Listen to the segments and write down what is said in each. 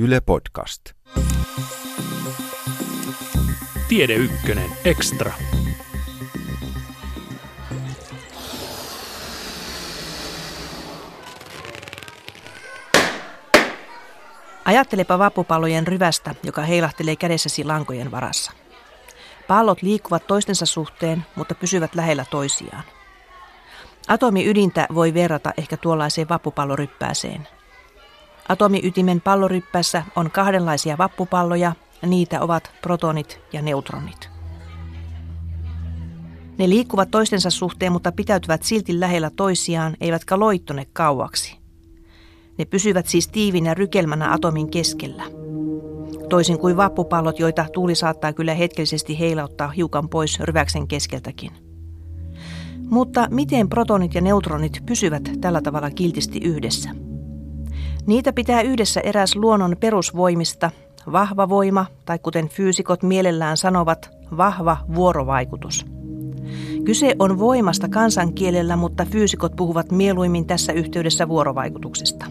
Yle Podcast. Tiede Ykkönen Extra. Ajattelepa vappupallojen ryvästä, joka heilahtelee kädessäsi lankojen varassa. Pallot liikkuvat toistensa suhteen, mutta pysyvät lähellä toisiaan. Atomiydintä voi verrata ehkä tuollaiseen vappupalloryppääseen. Atomiytimen palloryppäässä on kahdenlaisia vappupalloja, ja niitä ovat protonit ja neutronit. Ne liikkuvat toistensa suhteen, mutta pitäytyvät silti lähellä toisiaan, eivätkä loittone kauaksi. Ne pysyvät siis tiivinä rykelmänä atomin keskellä. Toisin kuin vappupallot, joita tuuli saattaa kyllä hetkellisesti heilauttaa hiukan pois ryväksen keskeltäkin. Mutta miten protonit ja neutronit pysyvät tällä tavalla kiltisti yhdessä? Niitä pitää yhdessä eräs luonnon perusvoimista, vahva voima, tai kuten fyysikot mielellään sanovat, vahva vuorovaikutus. Kyse on voimasta kansankielellä, mutta fyysikot puhuvat mieluimmin tässä yhteydessä vuorovaikutuksesta.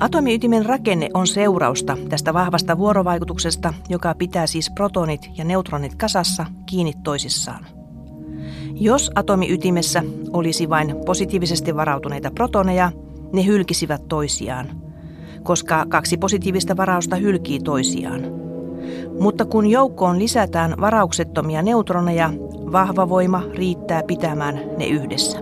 Atomiytimen rakenne on seurausta tästä vahvasta vuorovaikutuksesta, joka pitää siis protonit ja neutronit kasassa kiinni toisissaan. Jos atomiytimessä olisi vain positiivisesti varautuneita protoneja, ne hylkisivät toisiaan, koska kaksi positiivista varausta hylkii toisiaan. Mutta kun joukkoon lisätään varauksettomia neutroneja, vahva voima riittää pitämään ne yhdessä.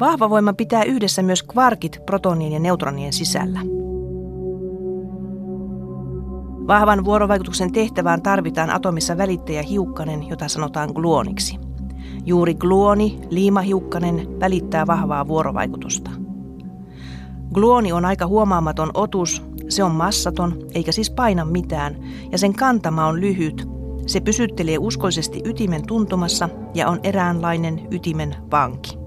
Vahva voima pitää yhdessä myös kvarkit protonien ja neutronien sisällä. Vahvan vuorovaikutuksen tehtävään tarvitaan atomissa välittäjä hiukkanen, jota sanotaan gluoniksi. Juuri gluoni, liimahiukkanen, välittää vahvaa vuorovaikutusta. Gluoni on aika huomaamaton otus, se on massaton eikä siis paina mitään ja sen kantama on lyhyt. Se pysyttelee uskoisesti ytimen tuntumassa ja on eräänlainen ytimen vanki.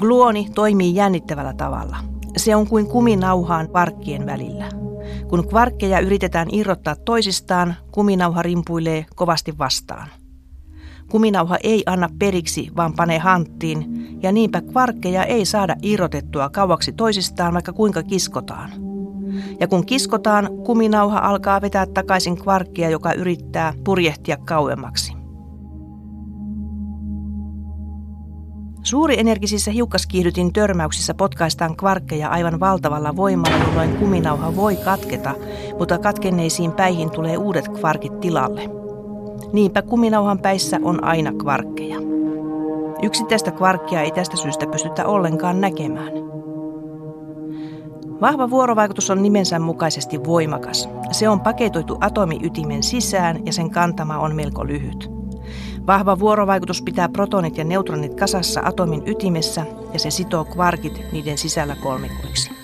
Gluoni toimii jännittävällä tavalla. Se on kuin kuminauhaan kvarkkien välillä. Kun kvarkkeja yritetään irrottaa toisistaan, kuminauha rimpuilee kovasti vastaan. Kuminauha ei anna periksi, vaan panee hanttiin, ja niinpä kvarkkeja ei saada irrotettua kauaksi toisistaan, vaikka kuinka kiskotaan. Ja kun kiskotaan, kuminauha alkaa vetää takaisin kvarkkia, joka yrittää purjehtia kauemmaksi. Suurienergisissä hiukkaskiihdytin törmäyksissä potkaistaan kvarkkeja aivan valtavalla voimalla, jolloin kuminauha voi katketa, mutta katkenneisiin päihin tulee uudet kvarkit tilalle. Niinpä kuminauhan päissä on aina kvarkkeja. Yksittäistä kvarkkia ei tästä syystä pystytä ollenkaan näkemään. Vahva vuorovaikutus on nimensä mukaisesti voimakas. Se on paketoitu atomiytimen sisään ja sen kantama on melko lyhyt. Vahva vuorovaikutus pitää protonit ja neutronit kasassa atomin ytimessä ja se sitoo kvarkit niiden sisällä kolmikoiksi.